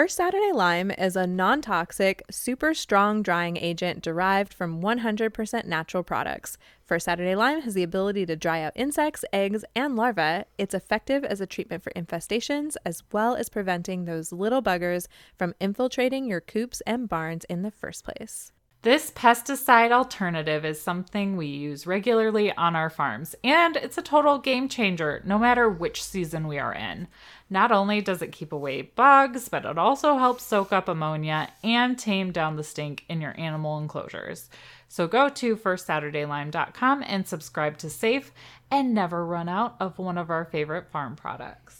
First Saturday Lime is a non toxic, super strong drying agent derived from 100% natural products. First Saturday Lime has the ability to dry out insects, eggs, and larvae. It's effective as a treatment for infestations, as well as preventing those little buggers from infiltrating your coops and barns in the first place. This pesticide alternative is something we use regularly on our farms, and it's a total game changer no matter which season we are in. Not only does it keep away bugs, but it also helps soak up ammonia and tame down the stink in your animal enclosures. So go to firstsaturdaylime.com and subscribe to Safe and never run out of one of our favorite farm products.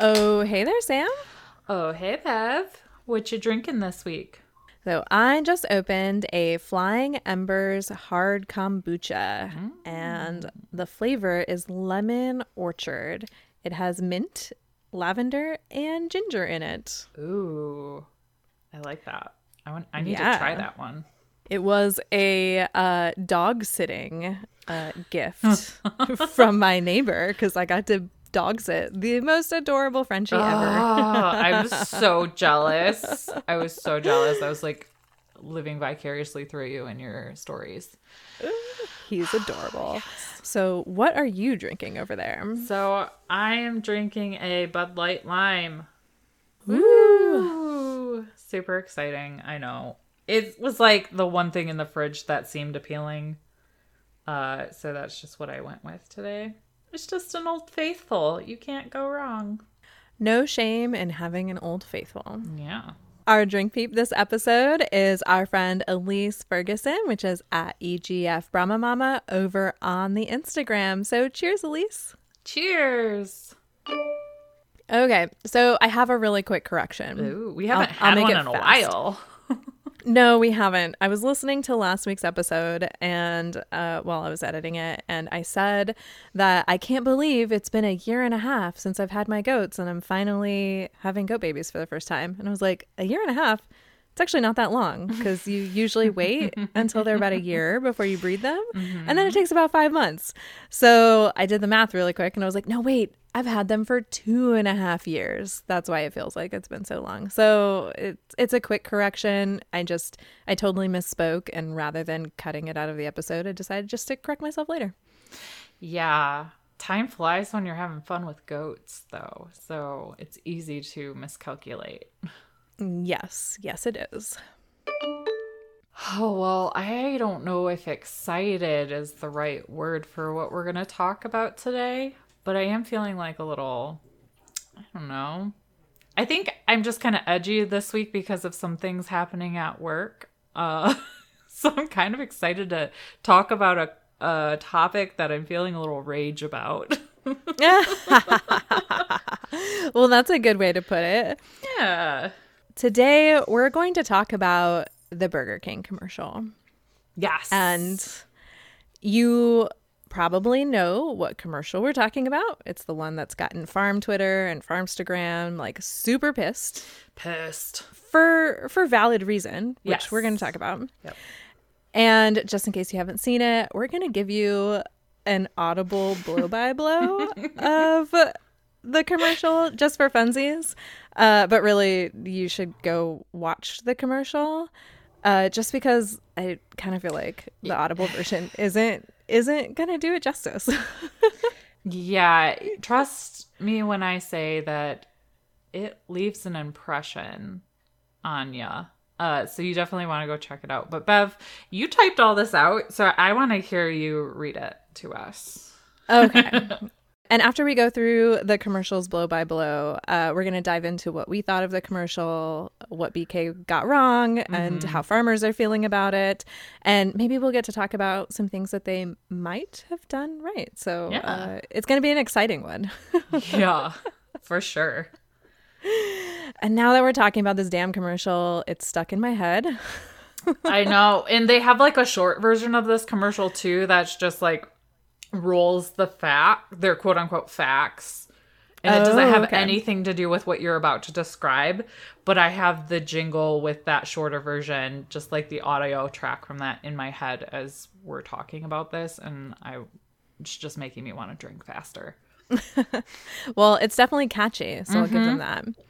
Oh, hey there, Sam. Oh, hey, Bev. What you drinking this week? So I just opened a Flying Embers hard kombucha, and the flavor is lemon orchard. It has mint, lavender, and ginger in it. Ooh, I like that. I want. I need Yeah. to try that one. It was a uh, dog sitting uh, gift from my neighbor because I got to dog sit the most adorable Frenchie ever. Oh, I was so jealous. I was so jealous. I was like living vicariously through you and your stories. He's adorable. So, what are you drinking over there? So I am drinking a Bud Light Lime. Woo! Super exciting. I know. It was like the one thing in the fridge that seemed appealing. Uh, so that's just what I went with today. It's just an old faithful. You can't go wrong. No shame in having an old faithful. Yeah. Our drink peep this episode is our friend Elise Ferguson, which is at EGF Brahma Mama over on the Instagram. So, cheers, Elise. Cheers. Okay, so I have a really quick correction. Ooh, we haven't I'll had make one it in a fast. while. No, we haven't. I was listening to last week's episode and uh, while I was editing it, and I said that I can't believe it's been a year and a half since I've had my goats and I'm finally having goat babies for the first time. And I was like, a year and a half? It's actually not that long because you usually wait until they're about a year before you breed them. And then it mm-hmm. takes about five months. So I did the math really quick and I was like, no, wait, I've had them for two and a half years. That's why it feels like it's been so long. So it's it's a quick correction. I just I totally misspoke and rather than cutting it out of the episode, I decided just to correct myself later. Yeah. Time flies when you're having fun with goats, though. So it's easy to miscalculate. Yes, yes it is. Oh, well, I don't know if excited is the right word for what we're going to talk about today, but I am feeling like a little, I don't know. I think I'm just kind of edgy this week because of some things happening at work. Uh, so I'm kind of excited to talk about a, a topic that I'm feeling a little rage about. Well, that's a good way to put it. yeah. Today we're going to talk about the Burger King commercial. Yes. And you probably know what commercial we're talking about. It's the one that's gotten farm Twitter and farmstagram like super pissed pissed. for for valid reason, which Yes. we're going to talk about. Yep. And just in case you haven't seen it, we're going to give you an audible blow by blow of the commercial just for funsies. Uh, but really, you should go watch the commercial. Uh, just because I kind of feel like the audible version isn't isn't gonna do it justice. Yeah, trust me when I say that it leaves an impression on ya. Uh, so you definitely want to go check it out. But Bev, you typed all this out, so I want to hear you read it to us. Okay. and after we go through the commercials blow by blow, uh, we're going to dive into what we thought of the commercial, what BK got wrong, and how farmers are feeling about it. And maybe we'll get to talk about some things that they might have done right. So Yeah. uh, it's going to be an exciting one. yeah, for sure. And now that we're talking about this damn commercial, it's stuck in my head. I know. And they have like a short version of this commercial too that's just like rolls the fact, their quote unquote facts. And it doesn't Oh, have okay. anything to do with what you're about to describe, but I have the jingle with that shorter version, just like the audio track from that in my head as we're talking about this. And I it's just making me want to drink faster. Well, it's definitely catchy, so I'll give them mm-hmm. that.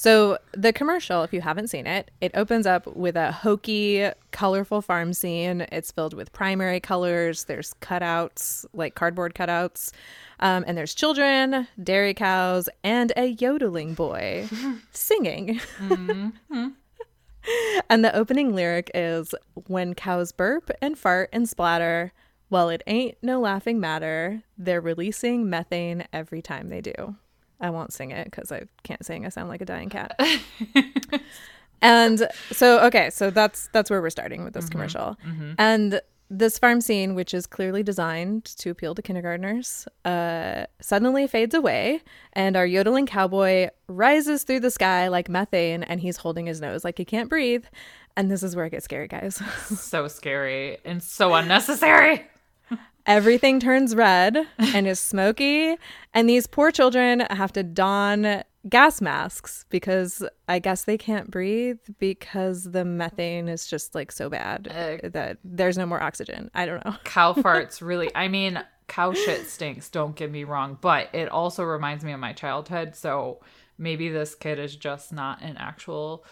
So, the commercial, if you haven't seen it, it opens up with a hokey, colorful farm scene. It's filled with primary colors. There's cutouts, like cardboard cutouts. Um, and there's children, dairy cows, and a yodeling boy singing. and the opening lyric is When cows burp and fart and splatter, well, it ain't no laughing matter. They're releasing methane every time they do. I won't sing it because I can't sing. I sound like a dying cat. and so, okay, so that's that's where we're starting with this commercial. And this farm scene, which is clearly designed to appeal to kindergartners, uh, suddenly fades away, and our yodeling cowboy rises through the sky like methane, and he's holding his nose like he can't breathe. And this is where it gets scary, guys. So scary and so unnecessary. Everything turns red and is smoky, and these poor children have to don gas masks because I guess they can't breathe because the methane is just like so bad Uh, that there's no more oxygen. I don't know. cow farts really i mean cow shit stinks don't get me wrong but it also reminds me of my childhood so maybe this kid is just not an actual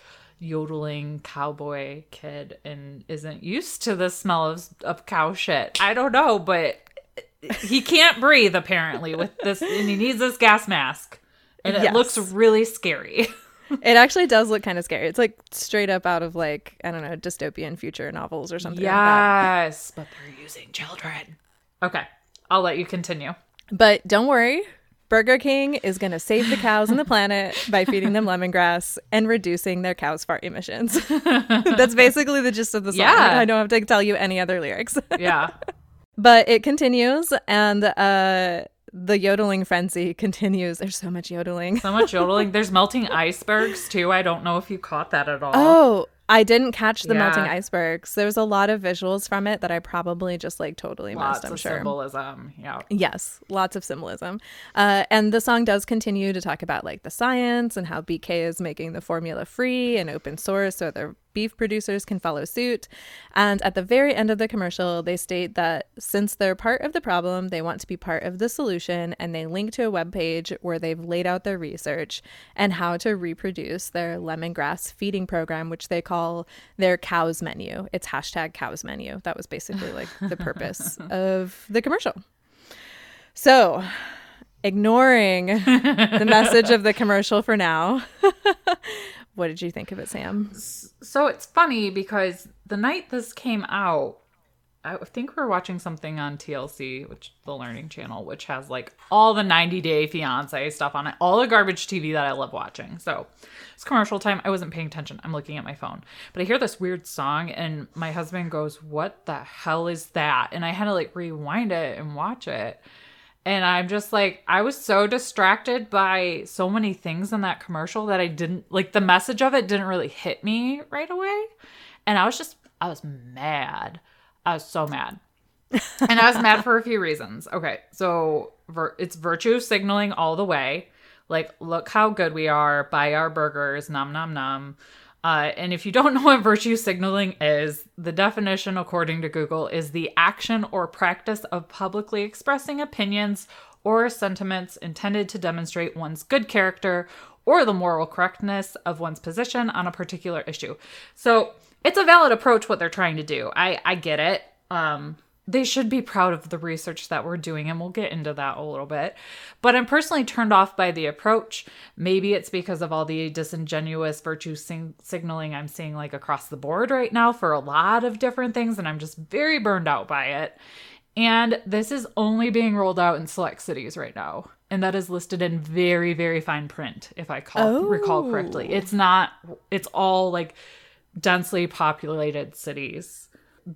yodeling cowboy kid and isn't used to the smell of, of cow shit i don't know but he can't breathe apparently with this and he needs this gas mask and it Yes. looks really scary It actually does look kind of scary. It's like straight up out of like, I don't know, dystopian future novels or something like that. yes but they're using children okay i'll let you continue But don't worry. Burger King is going to save the cows and the planet by feeding them lemongrass and reducing their cows' fart emissions. That's basically the gist of the song. Yeah. I don't have to tell you any other lyrics. yeah but it continues, and uh, the yodeling frenzy continues. There's so much yodeling. So much yodeling. There's melting icebergs too. I don't know if you caught that at all. Oh, I didn't catch the melting Yeah. icebergs. There's a lot of visuals from it that I probably just like totally lots missed. I'm of sure. symbolism. Yeah. Yes, lots of symbolism. Uh, and the song does continue to talk about like the science and how BK is making the formula free and open source so the beef producers can follow suit. And at the very end of the commercial, they state that since they're part of the problem, they want to be part of the solution. And they link to a webpage where they've laid out their research and how to reproduce their lemongrass feeding program, which they call their cows menu. It's hashtag cows menu. That was basically like the purpose of the commercial. So, ignoring the message of the commercial for now, what did you think of it, Sam? So it's funny because the night this came out, I think we were watching something on TLC, which the Learning Channel, which has like all the 90 Day Fiance stuff on it, all the garbage TV that I love watching. So it's commercial time. I wasn't paying attention. I'm looking at my phone, but I hear this weird song, and my husband goes, "What the hell is that?" And I had to like rewind it and watch it. And I'm just like, I was so distracted by so many things in that commercial that I didn't like the message of it didn't really hit me right away. And I was just, I was mad. I was so mad. and I was mad for a few reasons. Okay. So vir- it's virtue signaling all the way. Like, look how good we are. Buy our burgers. Nom, nom, nom. Uh, and if you don't know what virtue signaling is, the definition, according to Google, is the action or practice of publicly expressing opinions or sentiments intended to demonstrate one's good character or the moral correctness of one's position on a particular issue. So it's a valid approach what they're trying to do. I, I get it. Um, they should be proud of the research that we're doing, and we'll get into that a little bit. But I'm personally turned off by the approach. Maybe it's because of all the disingenuous virtue sing- signaling I'm seeing like across the board right now for a lot of different things, and I'm just very burned out by it. And this is only being rolled out in select cities right now. And that is listed in very, very fine print, if I call, recall correctly. Oh. It's not, it's all like densely populated cities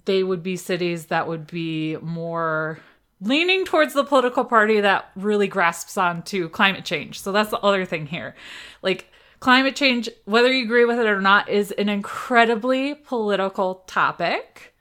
they would be cities that would be more leaning towards the political party that really grasps onto climate change. So that's the other thing here. Like climate change, whether you agree with it or not, is an incredibly political topic.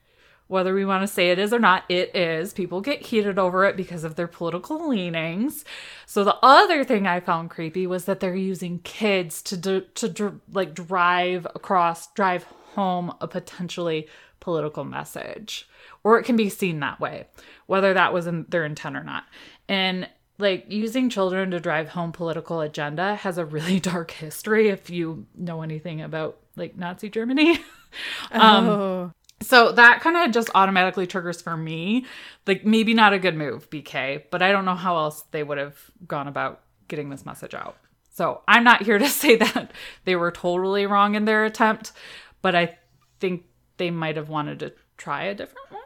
Whether we want to say it is or not, it is. People get heated over it because of their political leanings. So the other thing I found creepy was that they're using kids to do, to like drive across, drive home a potentially political message, or it can be seen that way, whether that was in their intent or not. And like using children to drive home political agenda has a really dark history if you know anything about like Nazi Germany. um, oh. so that kind of just automatically triggers for me, like maybe not a good move, BK, but I don't know how else they would have gone about getting this message out. So I'm not here to say that they were totally wrong in their attempt, but I think they might have wanted to try a different one.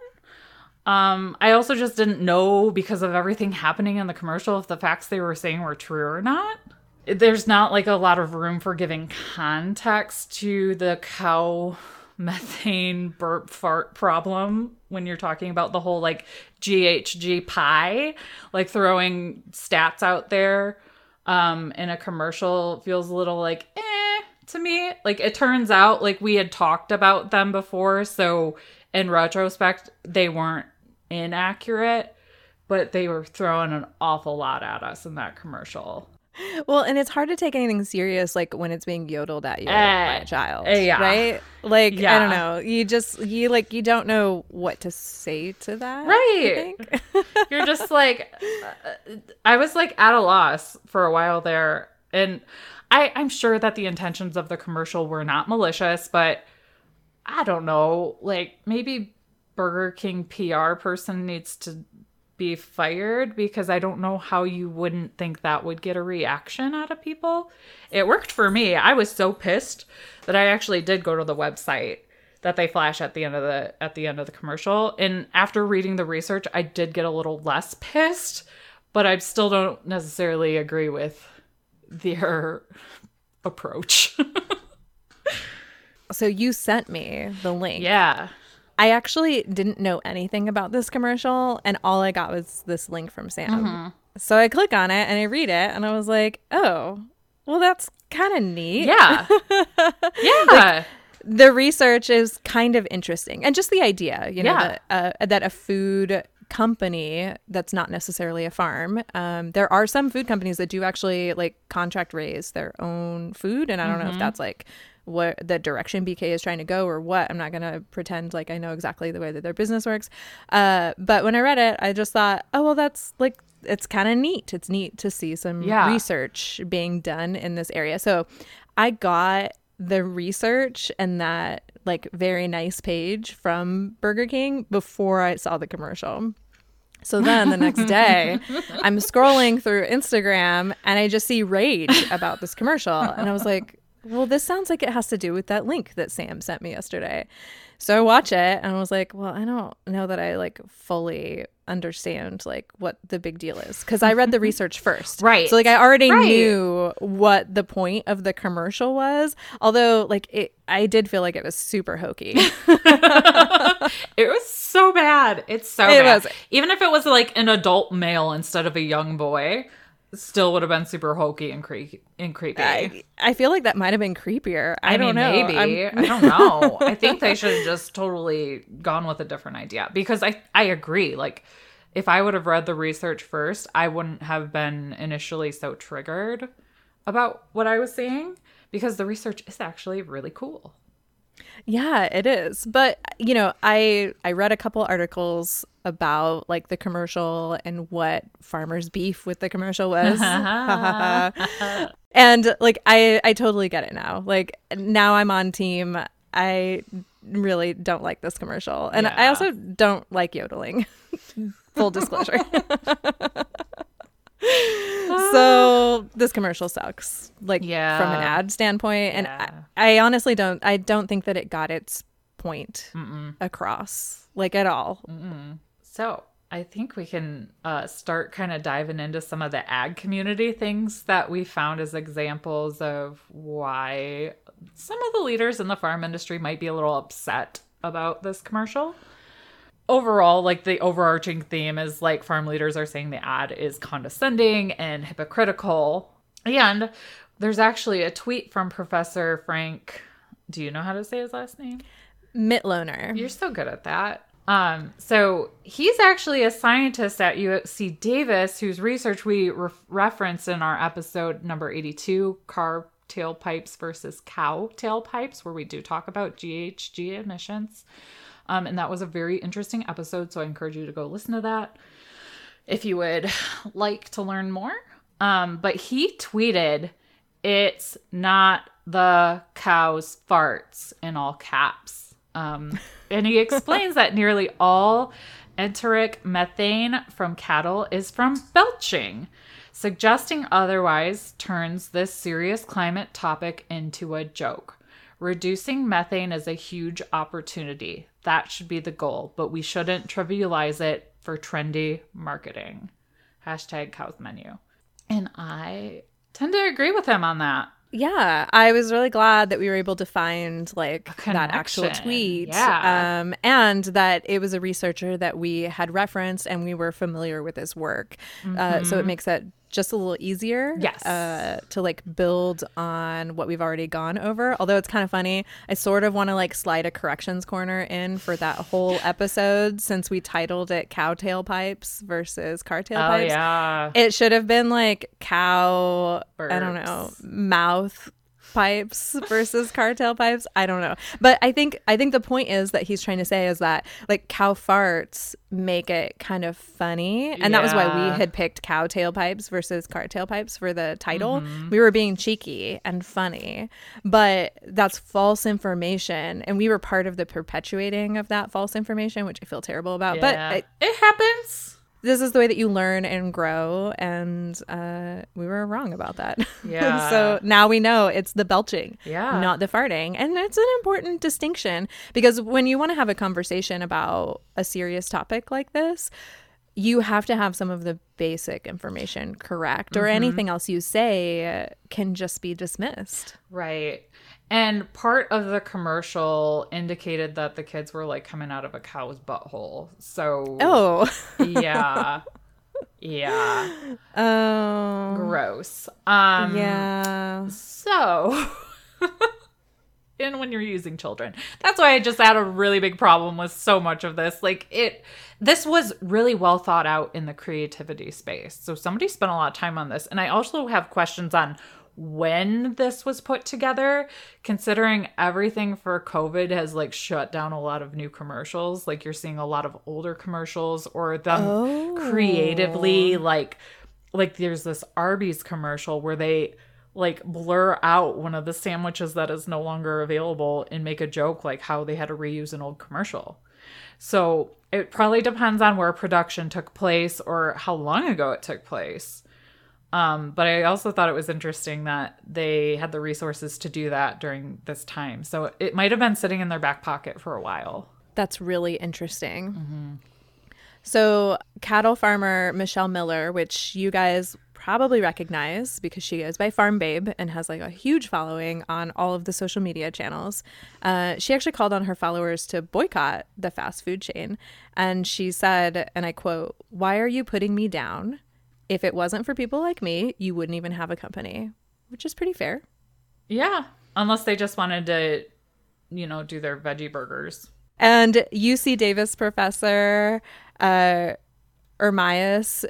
Um, I also just didn't know because of everything happening in the commercial if the facts they were saying were true or not. There's not like a lot of room for giving context to the cow methane burp fart problem when you're talking about the whole like GHG pie, like throwing stats out there um in a commercial feels a little like eh to me. Like it turns out like we had talked about them before, so in retrospect they weren't inaccurate, but they were throwing an awful lot at us in that commercial. Well, and it's hard to take anything serious like when it's being yodeled at you by Eh, a child, eh, yeah. right? Like I don't know. You just you like you don't know what to say to that, Right. think. You're just like, uh, I was like at a loss for a while there. And I, I'm sure that the intentions of the commercial were not malicious, but I don't know. Like maybe Burger King PR person needs to be fired because I don't know how you wouldn't think that would get a reaction out of people. It worked for me. I was so pissed that I actually did go to the website that they flash at the end of the at the end of the commercial. And after reading the research, I did get a little less pissed, but I still don't necessarily agree with their approach. so you sent me the link. yeah. I actually didn't know anything about this commercial, and all I got was this link from Sam. Mm-hmm. So I click on it and I read it, and I was like, oh, well, that's kind of neat. Yeah. yeah. the research is kind of interesting and just the idea you know Yeah. that, uh, that a food company that's not necessarily a farm um, there are some food companies that do actually like contract raise their own food and i don't know if that's like what the direction bk is trying to go or what. I'm not going to pretend like i know exactly the way that their business works. Uh, but when i read it i just thought oh well that's like it's kind of neat. It's neat to see some Yeah. research being done in this area. So i got the research and that like very nice page from Burger King before I saw the commercial. So then the next day, I'm scrolling through Instagram and I just see rage about this commercial. And I was like, well, this sounds like it has to do with that link that Sam sent me yesterday. So I watch it and I was like, well, I don't know that I like fully understand like what the big deal is because I read the research first. Right. So like I already Right. knew what the point of the commercial was. Although like it I did feel like it was super hokey. It was so bad. It's so It bad. was. Even if it was like an adult male instead of a young boy, still would have been super hokey and, cre- and creepy. I, I feel like that might have been creepier. I, I, don't mean, know. maybe. I'm- I don't know. I think they should have just totally gone with a different idea because I I agree. Like, if I would have read the research first, I wouldn't have been initially so triggered about what I was seeing because the research is actually really cool. Yeah, it is. But you know, I I read a couple articles about like the commercial and what farmers beef with the commercial was. and like I I totally get it now. Like now I'm on team I really don't like this commercial. And I also don't like yodeling. Full disclosure. so this commercial sucks like from an ad standpoint and Yeah. I, I honestly don't i don't think that it got its point across like at all. So I think we can uh, start kind of diving into some of the ag community things that we found as examples of why some of the leaders in the farm industry might be a little upset about this commercial. Overall, like the overarching theme is like farm leaders are saying the ad is condescending and hypocritical. And There's actually a tweet from Professor Frank. Do you know how to say his last name? Mitloehner. You're so good at that. Um, so he's actually a scientist at UC Davis whose research we re- referenced in our episode number 82, car tailpipes versus cow tailpipes, where we do talk about GHG emissions. Um, and that was a very interesting episode. So I encourage you to go listen to that if you would like to learn more. Um, but he tweeted, It's not the cow's farts in all caps. Um, and he explains that nearly all enteric methane from cattle is from belching. Suggesting otherwise turns this serious climate topic into a joke. Reducing methane is a huge opportunity. That should be the goal, but we shouldn't trivialize it for trendy marketing. Hashtag cows menu. And I tend to agree with him on that. Yeah, I was really glad that we were able to find like that actual tweet. Yeah. Um, and that it was a researcher that we had referenced and we were familiar with his work. Uh, so it makes that just a little easier. Yes. uh, to like build on what we've already gone over. Although it's kind of funny, I sort of want to like slide a corrections corner in for that whole episode since we titled it Cowtail Pipes versus car tailpipes. Oh, yeah. It should have been like cow, I don't know, mouth pipes versus car tailpipes. I don't know. But I think I think the point is that he's trying to say is that like cow farts make it kind of funny. And that was why we had picked cow tailpipes versus car tailpipes for the title. Mm-hmm. We were being cheeky and funny. But that's false information. And we were part of the perpetuating of that false information, which I feel terrible about. But I, it happens. This is the way that you learn and grow and uh, we were wrong about that Yeah. so now we know it's the belching Yeah. not the farting and it's an important distinction because when you want to have a conversation about a serious topic like this you have to have some of the basic information correct or anything else you say can just be dismissed Right. And part of the commercial indicated that the kids were like coming out of a cow's butthole. So, oh yeah. Yeah. oh Gross. Um, yeah So, and when you're using children, that's why I just had a really big problem with so much of this. Like, it, this was really well thought out in the creativity space. So, somebody spent a lot of time on this. And I also have questions on when this was put together, considering everything for COVID has like shut down a lot of new commercials. Like, you're seeing a lot of older commercials or them creatively, oh. like, like there's this Arby's commercial where they like blur out one of the sandwiches that is no longer available and make a joke like how they had to reuse an old commercial. So it probably depends on where production took place or how long ago it took place. Um, but I also thought it was interesting that they had the resources to do that during this time. So it might have been sitting in their back pocket for a while. That's really interesting. So, cattle farmer Michelle Miller, which you guys probably recognize because she goes by Farm Babe and has like a huge following on all of the social media channels. Uh, she actually called on her followers to boycott the fast food chain. And she said, and I quote, Why are you putting me down? If it wasn't for people like me, you wouldn't even have a company, which is pretty fair. Yeah. Unless they just wanted to, you know, do their veggie burgers. And UC Davis professor uh, Ermias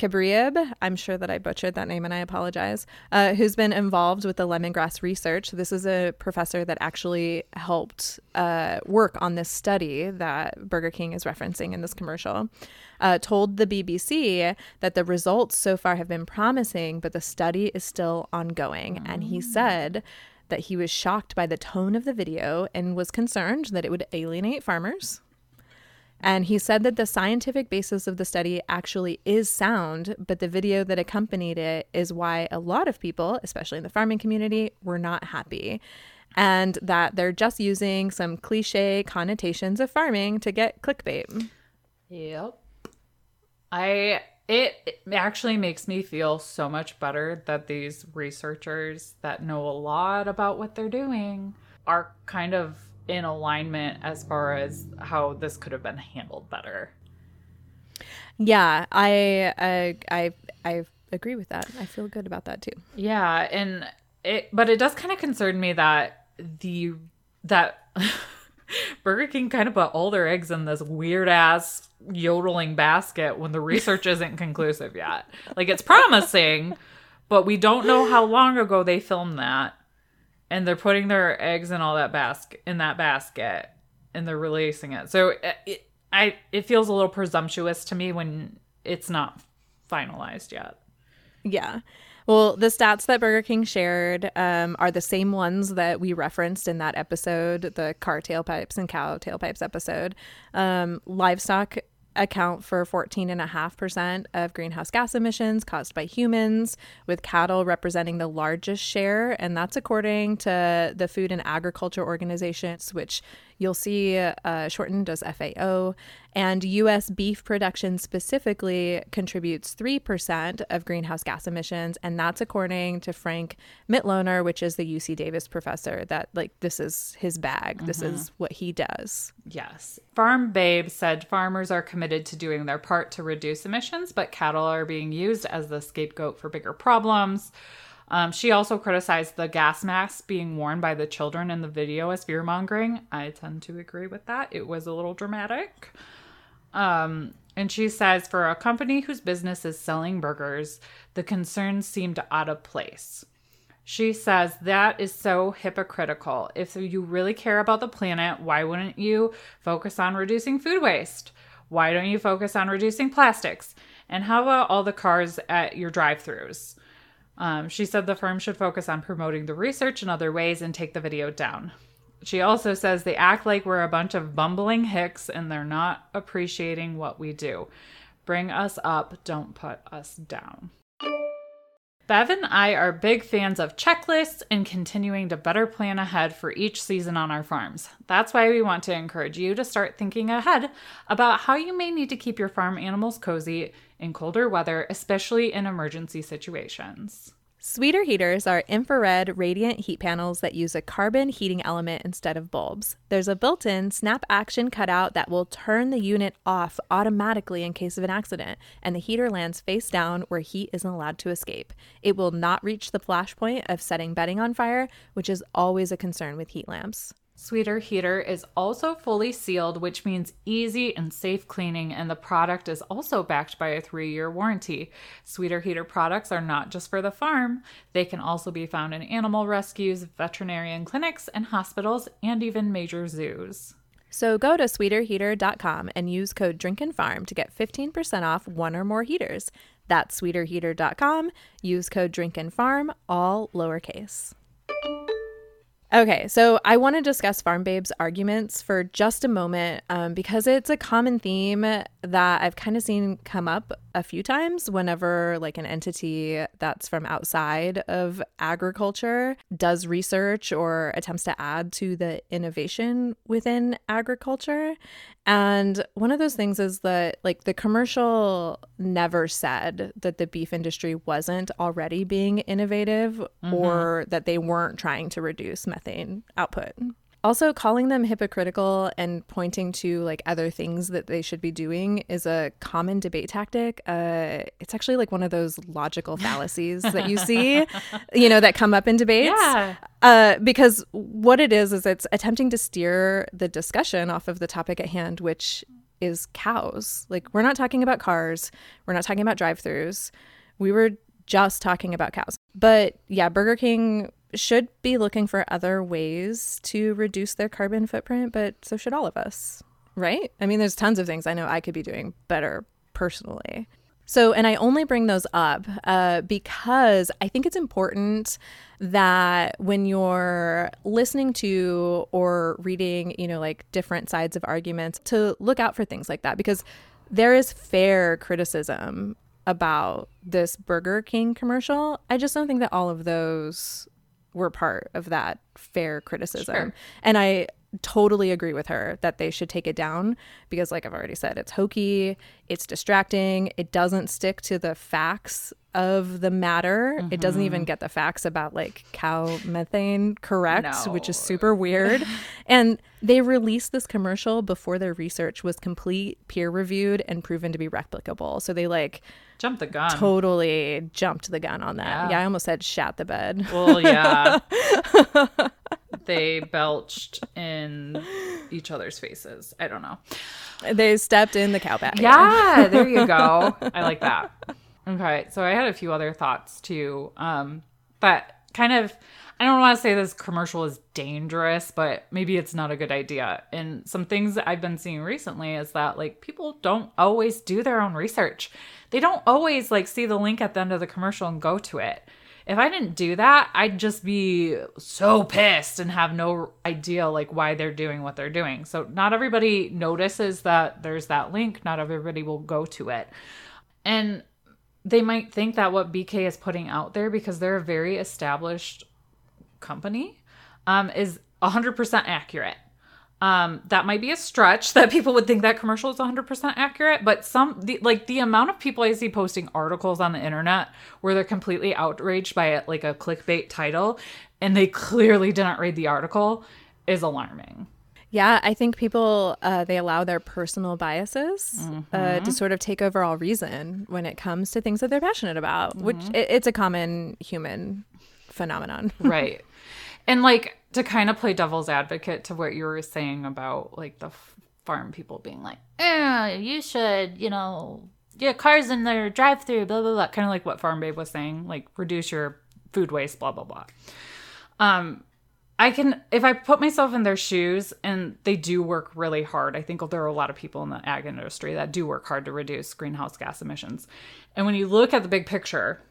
Kebreab, I'm sure that I butchered that name and I apologize, uh, who's been involved with the lemongrass research. This is a professor that actually helped uh, work on this study that Burger King is referencing in this commercial. Uh, told the BBC that the results so far have been promising, but the study is still ongoing. And he said that he was shocked by the tone of the video and was concerned that it would alienate farmers. And he said that the scientific basis of the study actually is sound, but the video that accompanied it is why a lot of people, especially in the farming community, were not happy. And that they're just using some cliche connotations of farming to get clickbait. Yep. I it, it actually makes me feel so much better that these researchers that know a lot about what they're doing are kind of in alignment as far as how this could have been handled better. Yeah, I I I, I agree with that. I feel good about that too. Yeah, and it but it does kind of concern me that the that Burger King kind of put all their eggs in this weird ass yodeling basket when the research isn't conclusive yet. Like it's promising, but we don't know how long ago they filmed that. And they're putting their eggs in all that basket in that basket and they're releasing it. So it, it I it feels a little presumptuous to me when it's not finalized yet. Yeah. Well, the stats that Burger King shared um, are the same ones that we referenced in that episode, the car tailpipes and cow tailpipes episode. Um, livestock account for 14.5% of greenhouse gas emissions caused by humans, with cattle representing the largest share. And that's according to the Food and Agriculture Organizations, which you'll see uh, shortened as FAO. And US beef production specifically contributes 3% of greenhouse gas emissions. And that's according to Frank Mitloehner, which is the UC Davis professor, that like this is his bag, this is what he does. Yes. Farm Babe said farmers are committed to doing their part to reduce emissions, but cattle are being used as the scapegoat for bigger problems. Um, she also criticized the gas masks being worn by the children in the video as fear mongering. I tend to agree with that. It was a little dramatic. Um, and she says for a company whose business is selling burgers, the concerns seemed out of place. She says that is so hypocritical. If you really care about the planet, why wouldn't you focus on reducing food waste? Why don't you focus on reducing plastics? And how about all the cars at your drive throughs? Um, she said the firm should focus on promoting the research in other ways and take the video down. She also says they act like we're a bunch of bumbling hicks and they're not appreciating what we do. Bring us up, don't put us down. Bev and I are big fans of checklists and continuing to better plan ahead for each season on our farms. That's why we want to encourage you to start thinking ahead about how you may need to keep your farm animals cozy in colder weather, especially in emergency situations. Sweeter heaters are infrared radiant heat panels that use a carbon heating element instead of bulbs. There's a built in snap action cutout that will turn the unit off automatically in case of an accident, and the heater lands face down where heat isn't allowed to escape. It will not reach the flash point of setting bedding on fire, which is always a concern with heat lamps. Sweeter Heater is also fully sealed, which means easy and safe cleaning, and the product is also backed by a three year warranty. Sweeter Heater products are not just for the farm, they can also be found in animal rescues, veterinarian clinics, and hospitals, and even major zoos. So go to sweeterheater.com and use code DRINKINFARM to get 15% off one or more heaters. That's sweeterheater.com. Use code DRINKINFARM, all lowercase. Okay, so I want to discuss Farm Babe's arguments for just a moment um, because it's a common theme that I've kind of seen come up a few times whenever like an entity that's from outside of agriculture does research or attempts to add to the innovation within agriculture. And one of those things is that like the commercial never said that the beef industry wasn't already being innovative mm-hmm. or that they weren't trying to reduce methane output. Also, calling them hypocritical and pointing to like other things that they should be doing is a common debate tactic. Uh, it's actually like one of those logical fallacies that you see, you know, that come up in debates. Yeah. Uh, because what it is is it's attempting to steer the discussion off of the topic at hand, which is cows. Like we're not talking about cars, we're not talking about drive-throughs. We were just talking about cows. But yeah, Burger King should be looking for other ways to reduce their carbon footprint, but so should all of us, right? I mean, there's tons of things I know I could be doing better personally. So, and I only bring those up uh, because I think it's important that when you're listening to or reading, you know, like different sides of arguments, to look out for things like that because there is fair criticism about this Burger King commercial. I just don't think that all of those were part of that fair criticism. Sure. And I totally agree with her that they should take it down because like I've already said, it's hokey, it's distracting, it doesn't stick to the facts of the matter. It doesn't even mm-hmm. get the facts about like cow methane correct, which is super weird. and they released this commercial before their research was complete, peer reviewed and proven to be replicable. So they like Jump the gun. totally jumped the gun on that. Yeah. Yeah, I almost said shat the bed. Well, yeah. they belched in each other's faces. I don't know. They stepped in the cow patio. Yeah, there you go. I like that. Okay, so I had a few other thoughts too. Um, but kind of, I don't want to say this commercial is dangerous, but maybe it's not a good idea. And some things that I've been seeing recently is that like people don't always do their own research. They don't always like see the link at the end of the commercial and go to it. If I didn't do that, I'd just be so pissed and have no idea like why they're doing what they're doing. So not everybody notices that there's that link. Not everybody will go to it. And they might think that what BK is putting out there because they're a very established company um, is 100% accurate. Um, that might be a stretch that people would think that commercial is 100% accurate, but some the, like the amount of people I see posting articles on the internet where they're completely outraged by it, like a clickbait title, and they clearly didn't read the article is alarming. Yeah, I think people uh, they allow their personal biases uh, Mm-hmm. to sort of take over all reason when it comes to things that they're passionate about, which Mm-hmm. it, it's a common human phenomenon. right and like to kind of play devil's advocate to what you were saying about like the farm people being like eh, you should you know get cars in their drive through blah blah blah kind of like what farm babe was saying like reduce your food waste blah blah blah um I can, if I put myself in their shoes, and they do work really hard. I think there are a lot of people in the ag industry that do work hard to reduce greenhouse gas emissions. And when you look at the big picture,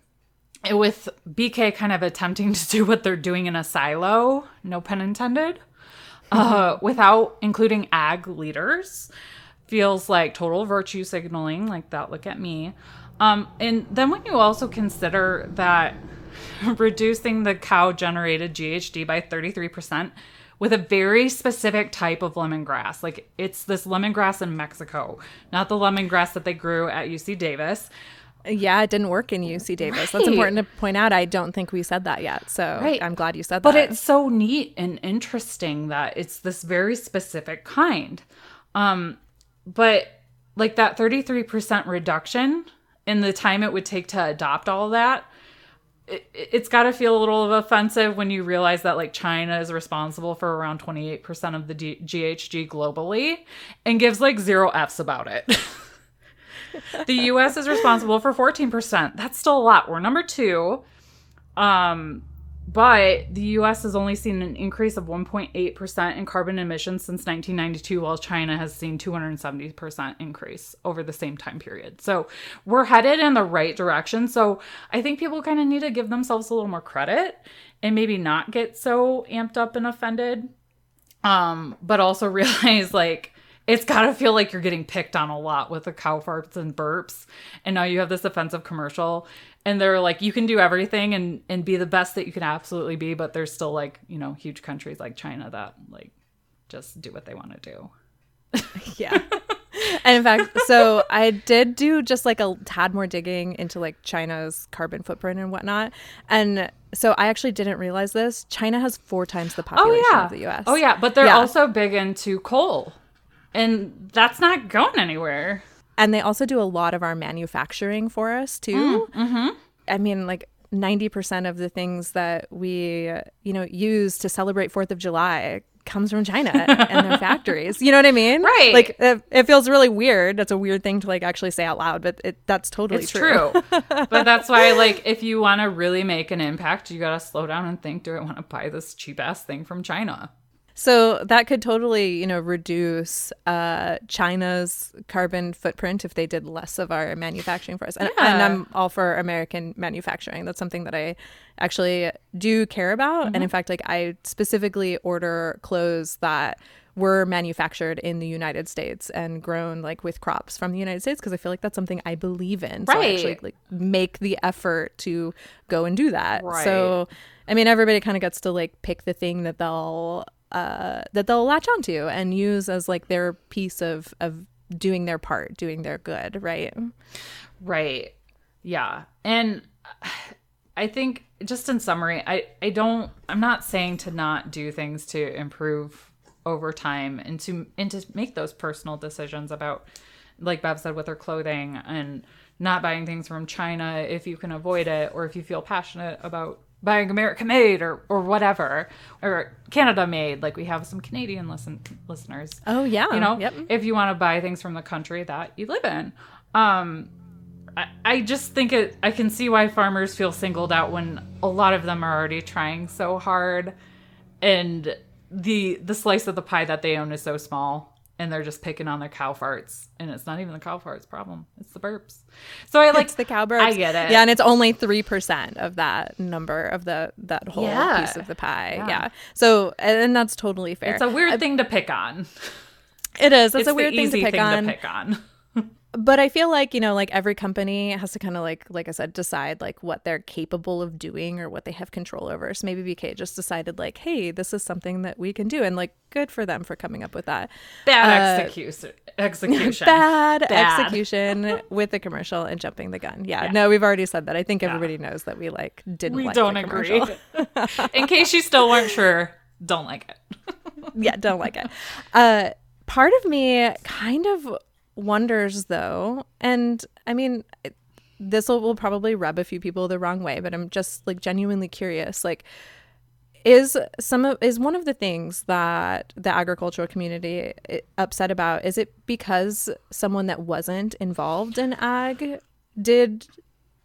with BK kind of attempting to do what they're doing in a silo, no pun intended, uh, without including ag leaders, feels like total virtue signaling, like that, look at me. Um, and then when you also consider that reducing the cow generated GHG by 33% with a very specific type of lemongrass, like it's this lemongrass in Mexico, not the lemongrass that they grew at UC Davis. Yeah, it didn't work in UC Davis. That's important to point out. I don't think we said that yet, so Right. I'm glad you said But that. But it's so neat and interesting that it's this very specific kind. Um, but like that 33% reduction in the time it would take to adopt all that, it, it's got to feel a little offensive when you realize that like China is responsible for around 28% of the D- GHG globally and gives like zero F's about it. the US is responsible for 14%. That's still a lot. We're number 2. Um but the US has only seen an increase of 1.8% in carbon emissions since 1992, while China has seen 270% increase over the same time period. So we're headed in the right direction. So I think people kind of need to give themselves a little more credit and maybe not get so amped up and offended. Um, but also realize like it's got to feel like you're getting picked on a lot with the cow farts and burps. And now you have this offensive commercial and they're like, you can do everything and, and be the best that you can absolutely be. But there's still like, you know, huge countries like China that like just do what they want to do. yeah. And in fact, so I did do just like a tad more digging into like China's carbon footprint and whatnot. And so I actually didn't realize this. China has four times the population oh, yeah. of the US. Oh, yeah. But they're Yeah. also big into coal. And that's not going anywhere. And they also do a lot of our manufacturing for us too. Mm-hmm. I mean, like 90% of the things that we, you know, use to celebrate 4th of July comes from China and their factories. You know what I mean? Right. Like it, it feels really weird. That's a weird thing to like actually say out loud, but it, that's totally It's true. true. but that's why, like, if you want to really make an impact, you got to slow down and think do I want to buy this cheap ass thing from China? So that could totally, you know, reduce uh, China's carbon footprint if they did less of our manufacturing for us. And, and I'm all for American manufacturing. That's something that I actually do care about. And in fact, like I specifically order clothes that were manufactured in the United States and grown like with crops from the United States because I feel like that's something I believe in. So I actually like make the effort to go and do that. Right. So I mean, everybody kind of gets to like pick the thing that they'll uh, that they'll latch onto and use as like their piece of of doing their part, doing their good, right? Right. Yeah. And I think just in summary, I I don't I'm not saying to not do things to improve over time and to and to make those personal decisions about like Bev said with her clothing and not buying things from China if you can avoid it, or if you feel passionate about buying American made or or whatever, or Canada made. Like we have some Canadian listen listeners. Oh yeah. You know, Yep. if you want to buy things from the country that you live in. Um, I, I just think it. I can see why farmers feel singled out when a lot of them are already trying so hard, and the the slice of the pie that they own is so small, and they're just picking on their cow farts, and it's not even the cow farts problem; it's the burps. So I like it's the cowbirds. I get it. Yeah, and it's only three percent of that number of the that whole Yeah. piece of the pie. Yeah. Yeah. So and that's totally fair. It's a weird thing to pick on. it is. It's, It's a weird thing to pick thing to pick on. But I feel like, you know, like every company has to kind of like like I said, decide like what they're capable of doing or what they have control over. So maybe BK just decided like, hey, this is something that we can do and like good for them for coming up with that. Bad Uh, execution. Execution. Bad, Bad. execution with the commercial and jumping the gun. Yeah, no, we've already said that. I think everybody knows that we like didn't We like don't agree. In case you still weren't sure, don't like it. yeah, don't like it. Uh, part of me kind of wonders though, and I mean, this will, probably rub a few people the wrong way, but I'm just like genuinely curious. Like, is some of is one of the things that the agricultural community eh, upset about? Is it because someone that wasn't involved in ag did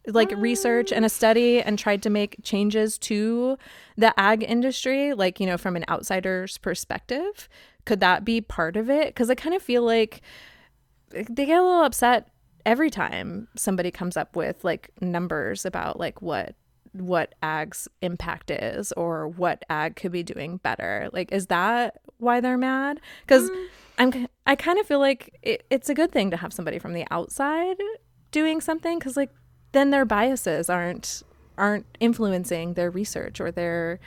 like um. research and a study and tried to make changes to the ag industry like you know from an outsider's perspective could that be part of it because i kind of feel like they get a little upset every time somebody comes up with like numbers about like what what ag's impact is or what ag could be doing better. Like is that why they're mad? Because i'm i kind of feel like it, it's a good thing to have somebody from the outside doing something because like then their biases aren't aren't influencing their research or their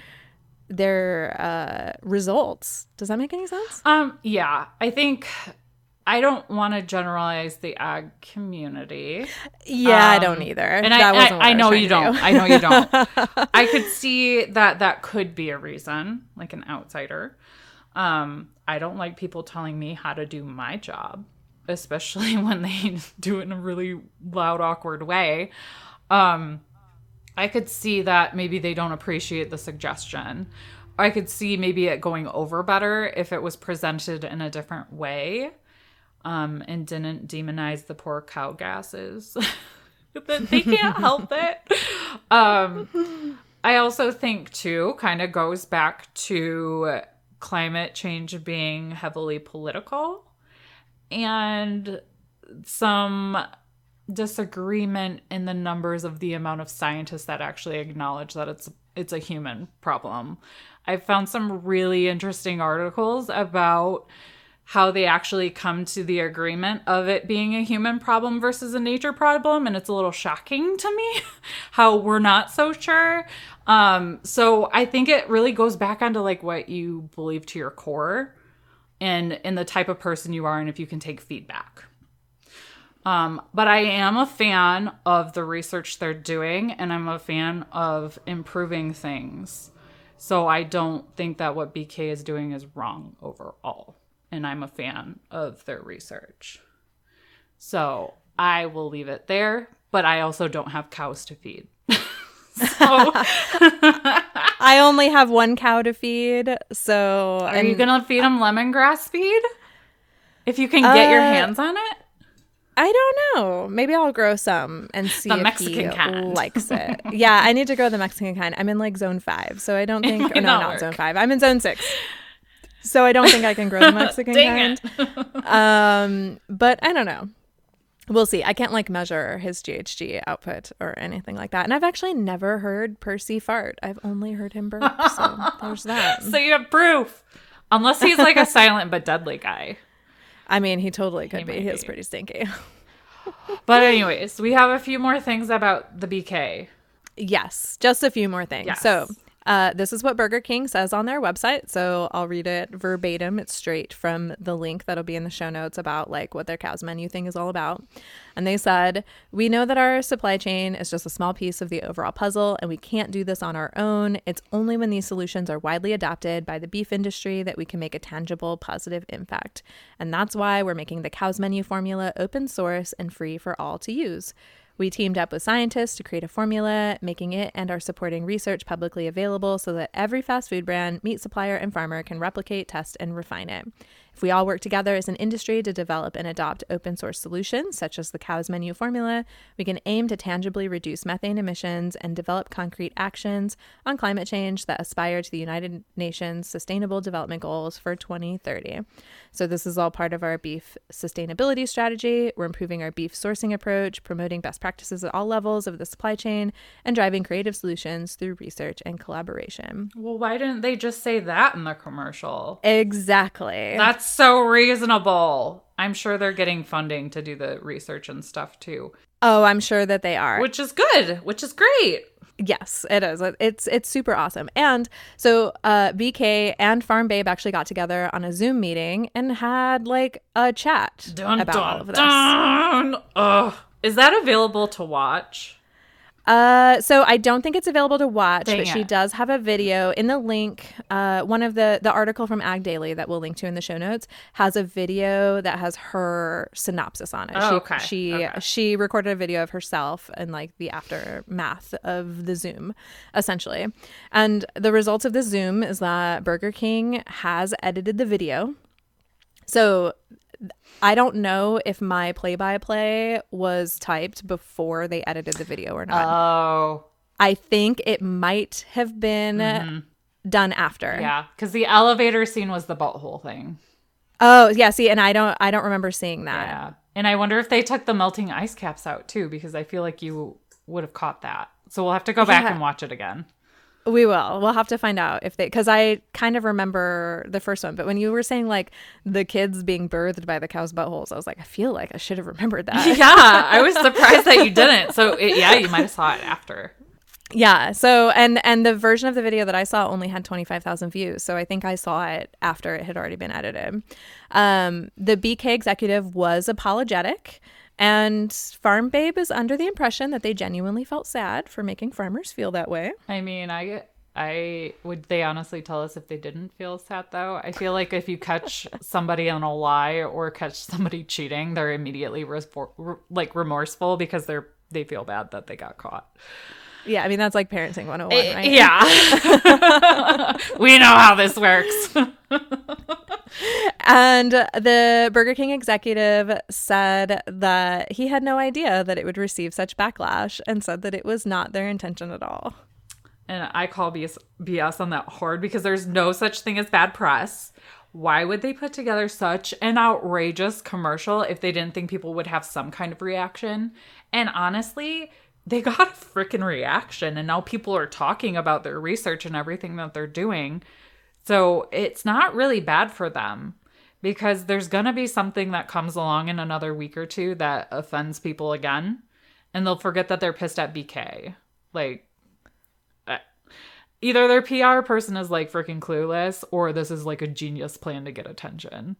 their uh results. Does that make any sense? Um, yeah, I think I don't want to generalize the ag community. yeah i Um, don't either And I, I, I know you don't. do. I know you don't. I could see that that could be a reason, like an outsider. Um, I don't like people telling me how to do my job, especially when they do it in a really loud, awkward way. Um, I could see that maybe they don't appreciate the suggestion. I could see maybe it going over better if it was presented in a different way um, and didn't demonize the poor cow gases. that they can't help it. Um, I also think, too, kind of goes back to climate change being heavily political and some disagreement in the numbers of the amount of scientists that actually acknowledge that it's it's a human problem. I found some really interesting articles about how they actually come to the agreement of it being a human problem versus a nature problem and it's a little shocking to me how we're not so sure um so i think it really goes back onto like what you believe to your core and and the type of person you are and if you can take feedback um, but I am a fan of the research they're doing, and I'm a fan of improving things. So I don't think that what BK is doing is wrong overall. And I'm a fan of their research. So I will leave it there, but I also don't have cows to feed. I only have one cow to feed, so are you going to feed them lemongrass feed? If you can get your Uh, hands on it? I don't know. Maybe I'll grow some and see The if Mexican he kind. likes it. yeah, I need to grow the Mexican kind. I'm in like zone five, so I don't think. Or no, not not work. zone five. I'm in zone six, so I don't think I can grow the Mexican Dang kind. Um, but I don't know. We'll see. I can't like measure his GHG output or anything like that. And I've actually never heard Percy fart. I've only heard him burp. So there's that. So you have proof. Unless he's like a silent but deadly guy. I mean, he totally could He be. might He is be. pretty stinky. But anyways, we have a few more things about the BK. Yes, just a few more things. Yes. So, Uh, this is what Burger King says on their website. So I'll read it verbatim. It's straight from the link that'll be in the show notes about like what their cows menu thing is all about. And they said, We know that our supply chain is just a small piece of the overall puzzle, and we can't do this on our own. It's only when these solutions are widely adopted by the beef industry that we can make a tangible, positive impact. And that's why we're making the Cows Menu formula open source and free for all to use. We teamed up with scientists to create a formula, making it and our supporting research publicly available so that every fast food brand, meat supplier, and farmer can replicate, test, and refine it. If we all work together as an industry to develop and adopt open source solutions, such as the cow's menu formula, we can aim to tangibly reduce methane emissions and develop concrete actions on climate change that aspire to the United Nations Sustainable Development Goals for 2030. So, this is all part of our beef sustainability strategy. We're improving our beef sourcing approach, promoting best practices at all levels of the supply chain, and driving creative solutions through research and collaboration. Well, why didn't they just say that in the commercial? Exactly. That's so reasonable. I'm sure they're getting funding to do the research and stuff too, oh, I'm sure that they are. which is good, which is great. Yes, it is. It's it's super awesome. And so uh BK and Farm Babe actually got together on a Zoom meeting and had like a chat Dun, about dun, all of this. dun. Ugh. Is that available to watch? Uh so I don't think it's available to watch, Dang but she does have a video in the link. Uh one of the the article from Ag Daily that we'll link to in the show notes has a video that has her synopsis on it. Oh, she okay. she Okay. she recorded a video of herself and like the aftermath of the Zoom, essentially. And the results of the Zoom is that Burger King has edited the video. So I don't know if my play by play was typed before they edited the video or not. Oh, I think it might have been mm-hmm. done after. yeah. Because the elevator scene was the butthole thing. Oh, yeah, see, and I don't I don't remember seeing that. Yeah. And I wonder if they took the melting ice caps out too, because I feel like you would have caught that. So we'll have to go back Yeah. and watch it again. We will. We'll have to find out if they, because I kind of remember the first one. But when you were saying like the kids being birthed by the cow's buttholes, I was like, I feel like I should have remembered that. Yeah, I was surprised that you didn't. So it, yeah, you might have saw it after. yeah. So and and the version of the video that I saw only had twenty five thousand views. So I think I saw it after it had already been edited. Um, the BK executive was apologetic. And Farm Babe is under the impression that they genuinely felt sad for making farmers feel that way. I mean, I I would they honestly tell us if they didn't feel sad though? I feel like if you catch somebody on a lie or catch somebody cheating, they're immediately re- like remorseful because they're they feel bad that they got caught. Yeah, I mean that's like parenting 101, right? Eh, Yeah. we know how this works. And the Burger King executive said that he had no idea that it would receive such backlash and said that it was not their intention at all. And I call BS, BS on that hard because there's no such thing as bad press. Why would they put together such an outrageous commercial if they didn't think people would have some kind of reaction? And honestly, they got a freaking reaction, and now people are talking about their research and everything that they're doing. So it's not really bad for them because there's going to be something that comes along in another week or two that offends people again, and they'll forget that they're pissed at BK. Like, uh, either their PR person is like freaking clueless or this is like a genius plan to get attention.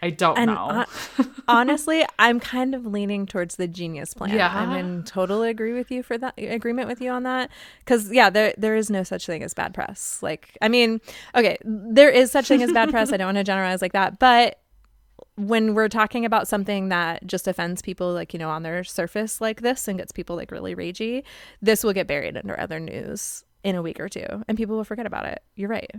I don't And know. hon- honestly, I'm kind of leaning towards the genius plan. Yeah. I'm in total agree with you for that agreement with you on that. Cause yeah, there there is no such thing as bad press. Like, I mean, okay, there is such thing as bad press. I don't want to generalize like that, but when we're talking about something that just offends people like you know on their surface like this and gets people like really ragey this will get buried under other news in a week or two and people will forget about it you're right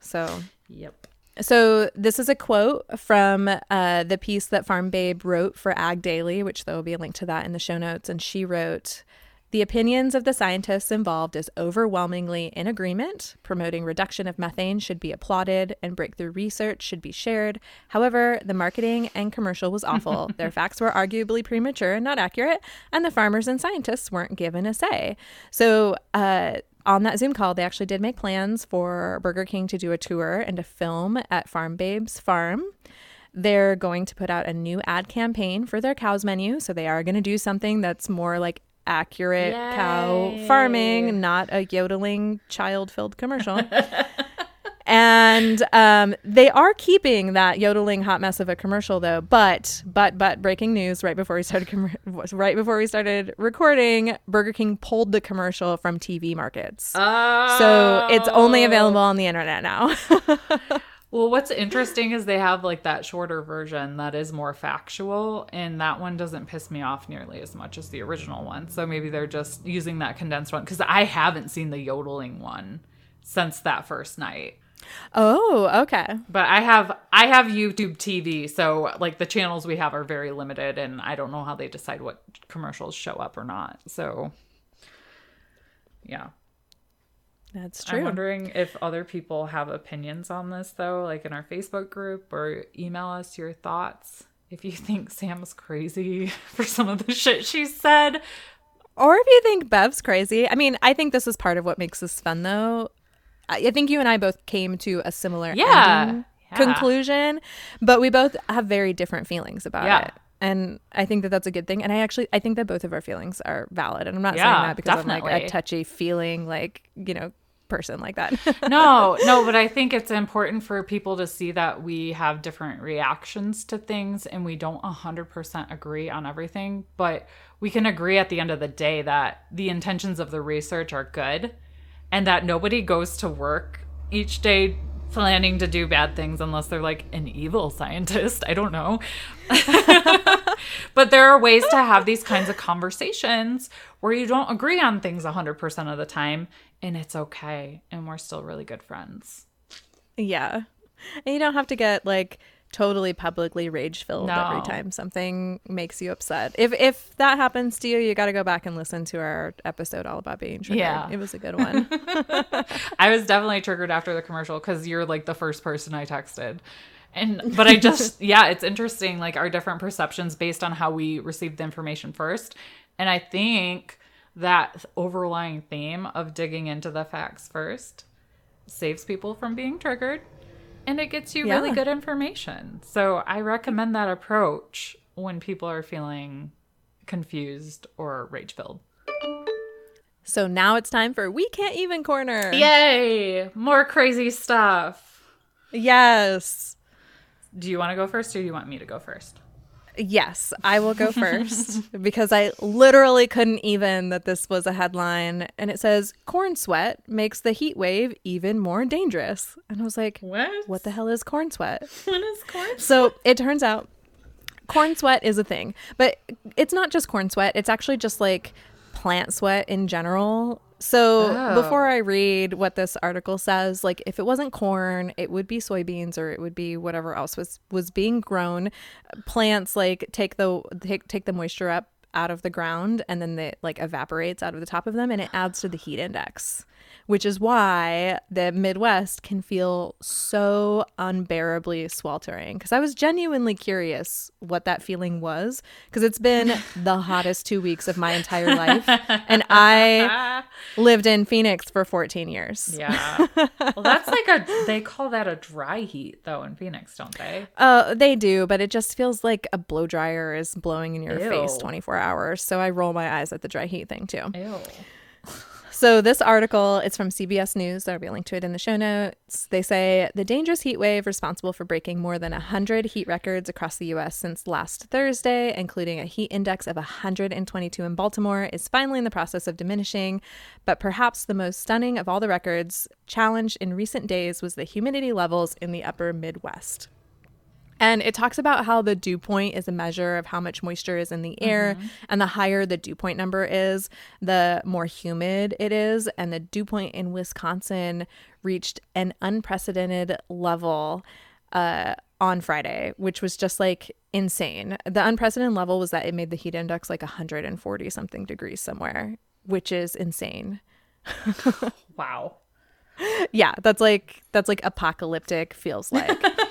so yep. So this is a quote from uh, the piece that Farm Babe wrote for Ag Daily, which there will be a link to that in the show notes. And she wrote, "The opinions of the scientists involved is overwhelmingly in agreement. Promoting reduction of methane should be applauded, and breakthrough research should be shared. However, the marketing and commercial was awful. Their facts were arguably premature and not accurate, and the farmers and scientists weren't given a say. So." Uh, on that Zoom call, they actually did make plans for Burger King to do a tour and a film at Farm Babes Farm. They're going to put out a new ad campaign for their cows menu. So they are going to do something that's more like accurate cow farming, not a yodeling child filled commercial. and um, they are keeping that yodeling hot mess of a commercial though. But but but breaking news right before we started com- right before we started recording, Burger King pulled the commercial from TV markets. Oh. So it's only available on the internet now. Well, what's interesting is they have like that shorter version that is more factual, and that one doesn't piss me off nearly as much as the original one. So maybe they're just using that condensed one because I haven't seen the yodeling one since that first night. Oh, okay. But I have I have YouTube TV, so like the channels we have are very limited, and I don't know how they decide what commercials show up or not. So yeah. That's true. I'm wondering if other people have opinions on this though, like in our Facebook group or email us your thoughts. If you think Sam's crazy for some of the shit she said. Or if you think Bev's crazy. I mean, I think this is part of what makes this fun, though. I think you and I both came to a similar Yeah. Yeah. conclusion, but we both have very different feelings about Yeah. it. And I think that that's a good thing. And I actually, I think that both of our feelings are valid. And I'm not Yeah, saying that because I'm like a touchy feeling, like, you know, person like that. No, no, but I think it's important for people to see that we have different reactions to things and we don't 100% agree on everything, but we can agree at the end of the day that the intentions of the research are good and that nobody goes to work each day planning to do bad things unless they're like an evil scientist. I don't know. but there are ways to have these kinds of conversations where you don't agree on things 100% of the time and it's okay and we're still really good friends. yeah. And you don't have to get like totally publicly rage filled every time something makes you upset. If if that happens to you, you got to go back and listen to our episode all about being triggered. Yeah. It was a good one. I was definitely triggered after the commercial cuz you're like the first person I texted. And but I just yeah, it's interesting like our different perceptions based on how we received the information first. And I think that overlying theme of digging into the facts first saves people from being triggered and it gets you really good information. So I recommend that approach when people are feeling confused or rage filled. So now it's time for We Can't Even Corner. Yay! More crazy stuff. Yes. Do you want to go first or do you want me to go first? Yes, I will go first because I literally couldn't even that this was a headline and it says corn sweat makes the heat wave even more dangerous. And I was like, What? what the hell is corn sweat? What is corn? So it turns out corn sweat is a thing, but it's not just corn sweat. It's actually just like plant sweat in general. So Oh. before I read what this article says, like if it wasn't corn, it would be soybeans or it would be whatever else was was being grown. Plants like take the take take the moisture up out of the ground and then it like evaporates out of the top of them and it adds to the heat index which is why the Midwest can feel so unbearably sweltering. Because I was genuinely curious what that feeling was, because it's been the hottest two weeks of my entire life, and I lived in Phoenix for 14 years. Yeah. Well, that's like a, they call that a dry heat though in Phoenix, don't they? Uh, they do, but it just feels like a blow dryer is blowing in your face Ew. 24 24 hours. So I roll my eyes at the dry heat thing too. Ew. So this article, it's from CBS News. There'll be a link to it in the show notes. They say the dangerous heat wave responsible for breaking more than 100 heat records across the U.S. since last Thursday, including a heat index of 122 in Baltimore, is finally in the process of diminishing. But perhaps the most stunning of all the records challenged in recent days was the humidity levels in the upper Midwest. And it talks about how the dew point is a measure of how much moisture is in the air. And the higher the dew point number is, the more humid it is. And the dew point in Wisconsin reached an unprecedented level uh, on Friday, which was just like insane. The unprecedented level was that it made the heat index like 140 something degrees somewhere, which is insane. Wow. Yeah, that's like that's like apocalyptic feels like.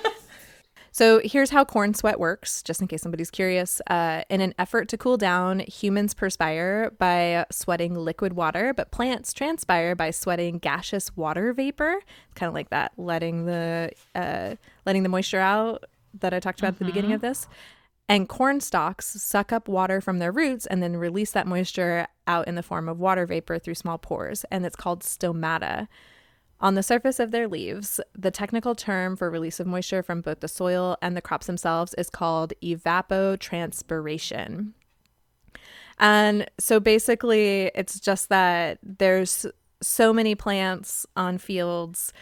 so here's how corn sweat works, just in case somebody's curious. Uh, in an effort to cool down, humans perspire by sweating liquid water, but plants transpire by sweating gaseous water vapor. It's kind of like that, letting the uh, letting the moisture out that I talked about at the beginning of this. And corn stalks suck up water from their roots and then release that moisture out in the form of water vapor through small pores, and it's called stomata. On the surface of their leaves, the technical term for release of moisture from both the soil and the crops themselves is called evapotranspiration. And so basically, it's just that there's so many plants on fields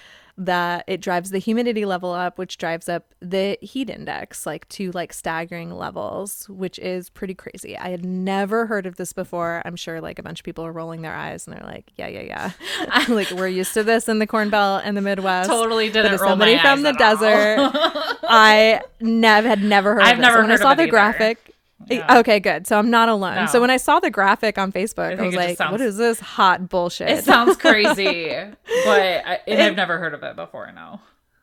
that it drives the humidity level up, which drives up the heat index like to like staggering levels, which is pretty crazy. I had never heard of this before. I'm sure like a bunch of people are rolling their eyes and they're like, yeah, yeah, yeah. I'm like we're used to this in the Corn Belt and the Midwest. Totally didn't But roll somebody my from eyes the desert, I never had never heard I've of this. never So when heard I saw the either. graphic. Yeah. Okay, good. So I'm not alone. So when I saw the graphic on Facebook, I, think was like, sounds- "What is this hot bullshit?" It sounds crazy, but I, and I've never heard of it before. No.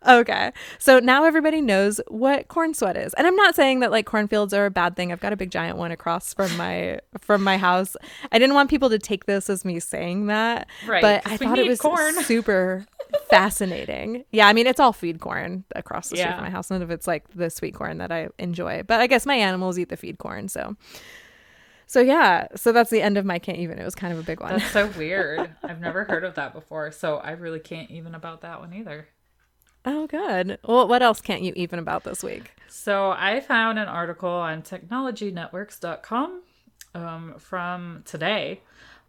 Okay. So now everybody knows what corn sweat is. And I'm not saying that like cornfields are a bad thing. I've got a big giant one across from my from my house. I didn't want people to take this as me saying that. Right, But I thought it was corn. super fascinating. Yeah, I mean it's all feed corn across the street Yeah. from my house. None of it's like the sweet corn that I enjoy. But I guess my animals eat the feed corn, so so yeah, so that's the end of my can't even. It was kind of a big one. That's so weird. I've never heard of that before, so I really can't even about that one either. Oh, good. Well, what else can't you even about this week? So I found an article on technologynetworks.com um, from today.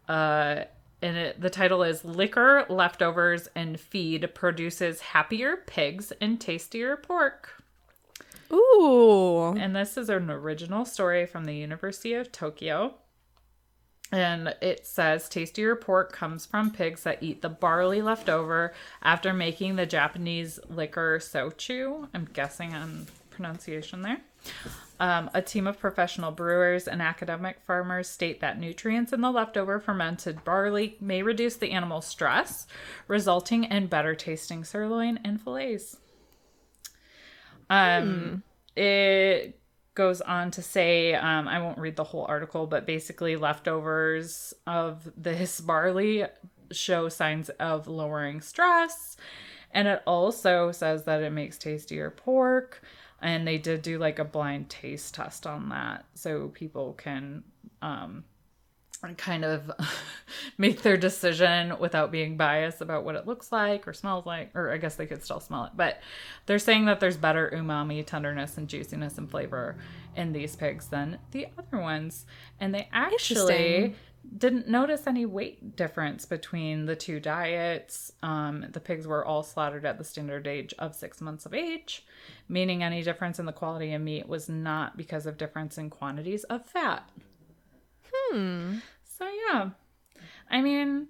Uh, and it, the title is Liquor, Leftovers, and Feed Produces Happier Pigs and Tastier Pork. Ooh. And this is an original story from the University of Tokyo. And it says tastier pork comes from pigs that eat the barley left over after making the Japanese liquor sochu. I'm guessing on pronunciation there. Um, a team of professional brewers and academic farmers state that nutrients in the leftover fermented barley may reduce the animal's stress, resulting in better tasting sirloin and fillets. Um, it goes on to say, um, I won't read the whole article, but basically, leftovers of this barley show signs of lowering stress. And it also says that it makes tastier pork. And they did do like a blind taste test on that. So people can um, kind of make their decision without being biased about what it looks like or smells like, or I guess they could still smell it. But they're saying that there's better umami, tenderness, and juiciness and flavor in these pigs than the other ones. And they actually didn't notice any weight difference between the two diets. Um, the pigs were all slaughtered at the standard age of six months of age, meaning any difference in the quality of meat was not because of difference in quantities of fat. Hmm. So yeah, I mean,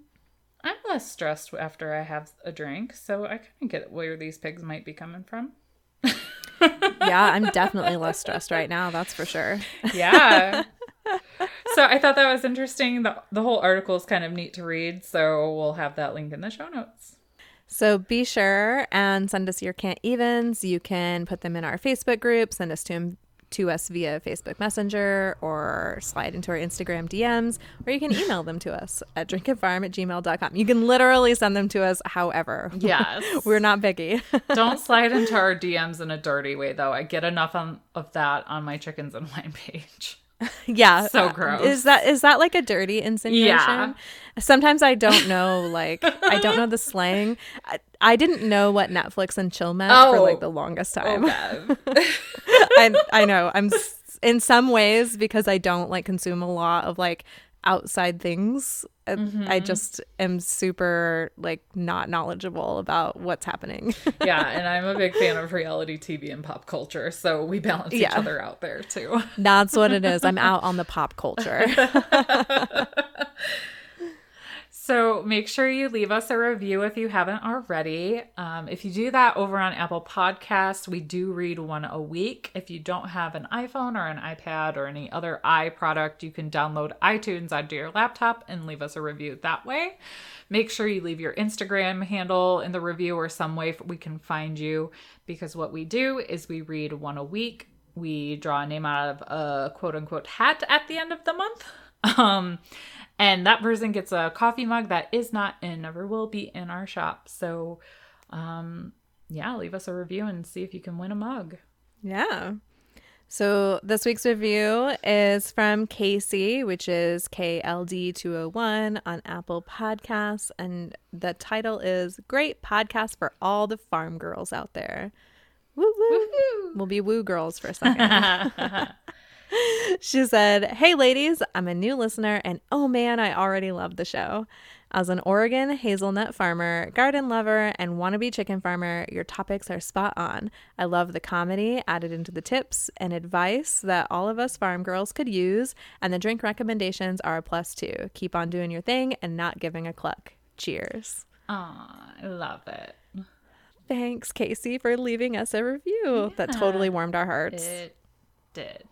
I'm less stressed after I have a drink, so I kind of get where these pigs might be coming from. yeah, I'm definitely less stressed right now, that's for sure. Yeah. so I thought that was interesting. The, the whole article is kind of neat to read, so we'll have that link in the show notes. So be sure and send us your can't evens. You can put them in our Facebook group, send us to to us via Facebook Messenger or slide into our Instagram DMs, or you can email them to us at drinkandfarm at gmail.com. You can literally send them to us however. Yes. We're not picky. Don't slide into our DMs in a dirty way, though. I get enough on, of that on my chickens and wine page. yeah. So gross. Is that is that like a dirty insinuation? Yeah. Sometimes I don't know like I don't know the slang. I, I didn't know what Netflix and chill meant for Oh. like the longest oh, time. Oh, I, I know. I'm in some ways because I don't like consume a lot of like outside things. Mm-hmm. I just am super like not knowledgeable about what's happening. yeah, and I'm a big fan of reality TV and pop culture, so we balance each other out there too. That's what it is. I'm out on the pop culture. So make sure you leave us a review if you haven't already. Um, if you do that over on Apple Podcasts, we do read one a week. If you don't have an iPhone or an iPad or any other i product, you can download iTunes onto your laptop and leave us a review that way. Make sure you leave your Instagram handle in the review or some way we can find you because what we do is we read one a week. We draw a name out of a quote unquote hat at the end of the month. Um, and that person gets a coffee mug that is not and never will be in our shop. So, um, yeah, leave us a review and see if you can win a mug. yeah. So this week's review is from Casey, which is KLD201 on Apple Podcasts. And the title is Great Podcast for All the Farm Girls Out There. Woo woo. We'll be woo girls for a second. she said, Hey ladies, I'm a new listener and oh man, I already love the show. As an Oregon hazelnut farmer, garden lover, and wannabe chicken farmer, your topics are spot on. I love the comedy added into the tips and advice that all of us farm girls could use, and the drink recommendations are a plus too. Keep on doing your thing and not giving a cluck. Cheers. Aw, I love it. Thanks, Casey, for leaving us a review. That totally warmed our hearts. It did.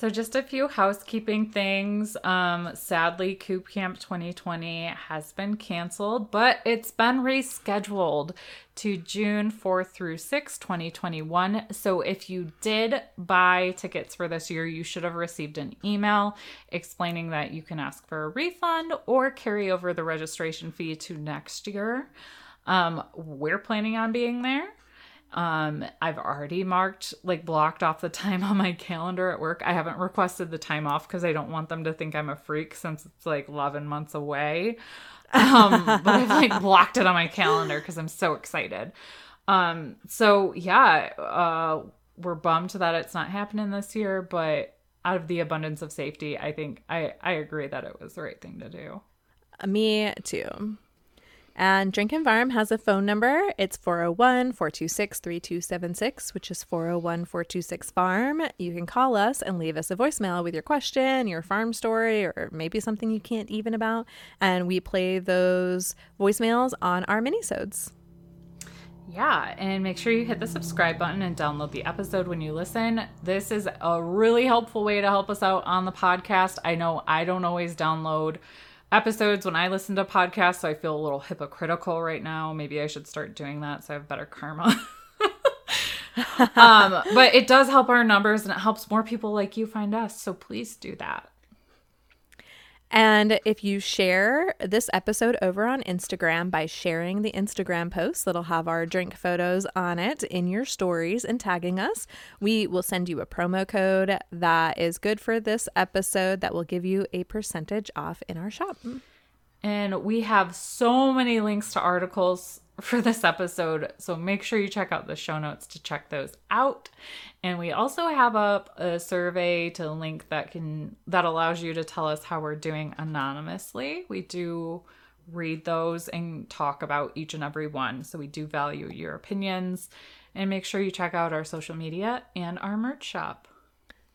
So just a few housekeeping things. Um, sadly, Coop Camp 2020 has been canceled, but it's been rescheduled to June 4th through 6, 2021. So if you did buy tickets for this year, you should have received an email explaining that you can ask for a refund or carry over the registration fee to next year. Um, we're planning on being there. Um, I've already marked, like, blocked off the time on my calendar at work. I haven't requested the time off because I don't want them to think I'm a freak since it's like 11 months away. Um, but I've like blocked it on my calendar because I'm so excited. Um, so yeah, uh, we're bummed that it's not happening this year, but out of the abundance of safety, I think I, I agree that it was the right thing to do. Me too. And Drink and Farm has a phone number. It's 401 426 3276, which is 401 426 Farm. You can call us and leave us a voicemail with your question, your farm story, or maybe something you can't even about. And we play those voicemails on our minisodes. Yeah, and make sure you hit the subscribe button and download the episode when you listen. This is a really helpful way to help us out on the podcast. I know I don't always download episodes when I listen to podcasts, so I feel a little hypocritical right now. Maybe I should start doing that so I have better karma. um, but it does help our numbers and it helps more people like you find us. So please do that. And if you share this episode over on Instagram by sharing the Instagram post that'll have our drink photos on it in your stories and tagging us, we will send you a promo code that is good for this episode that will give you a percentage off in our shop. And we have so many links to articles for this episode. So make sure you check out the show notes to check those out. And we also have up a survey to link that can that allows you to tell us how we're doing anonymously. We do read those and talk about each and every one. So we do value your opinions. And make sure you check out our social media and our merch shop.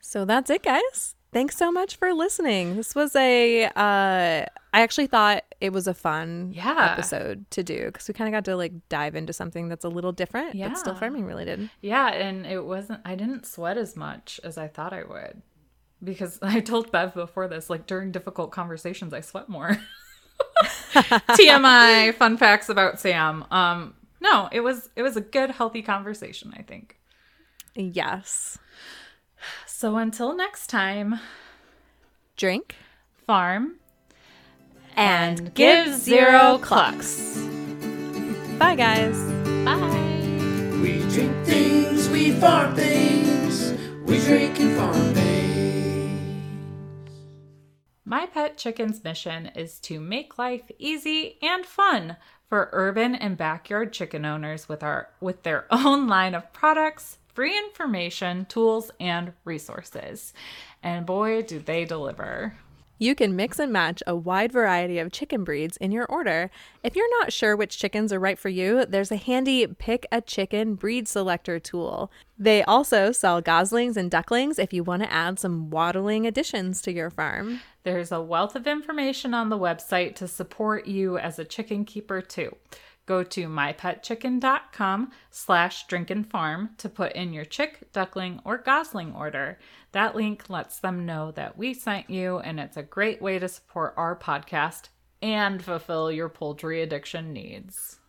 So that's it, guys. Thanks so much for listening. This was a, uh, I actually thought it was a fun Yeah. episode to do because we kind of got to like dive into something that's a little different, but still farming related. Yeah, and it wasn't I didn't sweat as much as I thought I would. Because I told Bev before this, like during difficult conversations I sweat more. TMI fun facts about Sam. Um no, it was it was a good healthy conversation, I think. Yes. So until next time, Drink farm and give zero clucks. Bye, guys. Bye. We drink things, we farm things, we drink and farm things. My Pet Chicken's mission is to make life easy and fun for urban and backyard chicken owners with our with their own line of products, free information, tools, and resources. And boy, do they deliver. You can mix and match a wide variety of chicken breeds in your order. If you're not sure which chickens are right for you, there's a handy pick a chicken breed selector tool. They also sell goslings and ducklings if you want to add some waddling additions to your farm. There's a wealth of information on the website to support you as a chicken keeper too. Go to mypetchicken.com slash drinkinfarm to put in your chick, duckling, or gosling order. That link lets them know that we sent you, and it's a great way to support our podcast and fulfill your poultry addiction needs.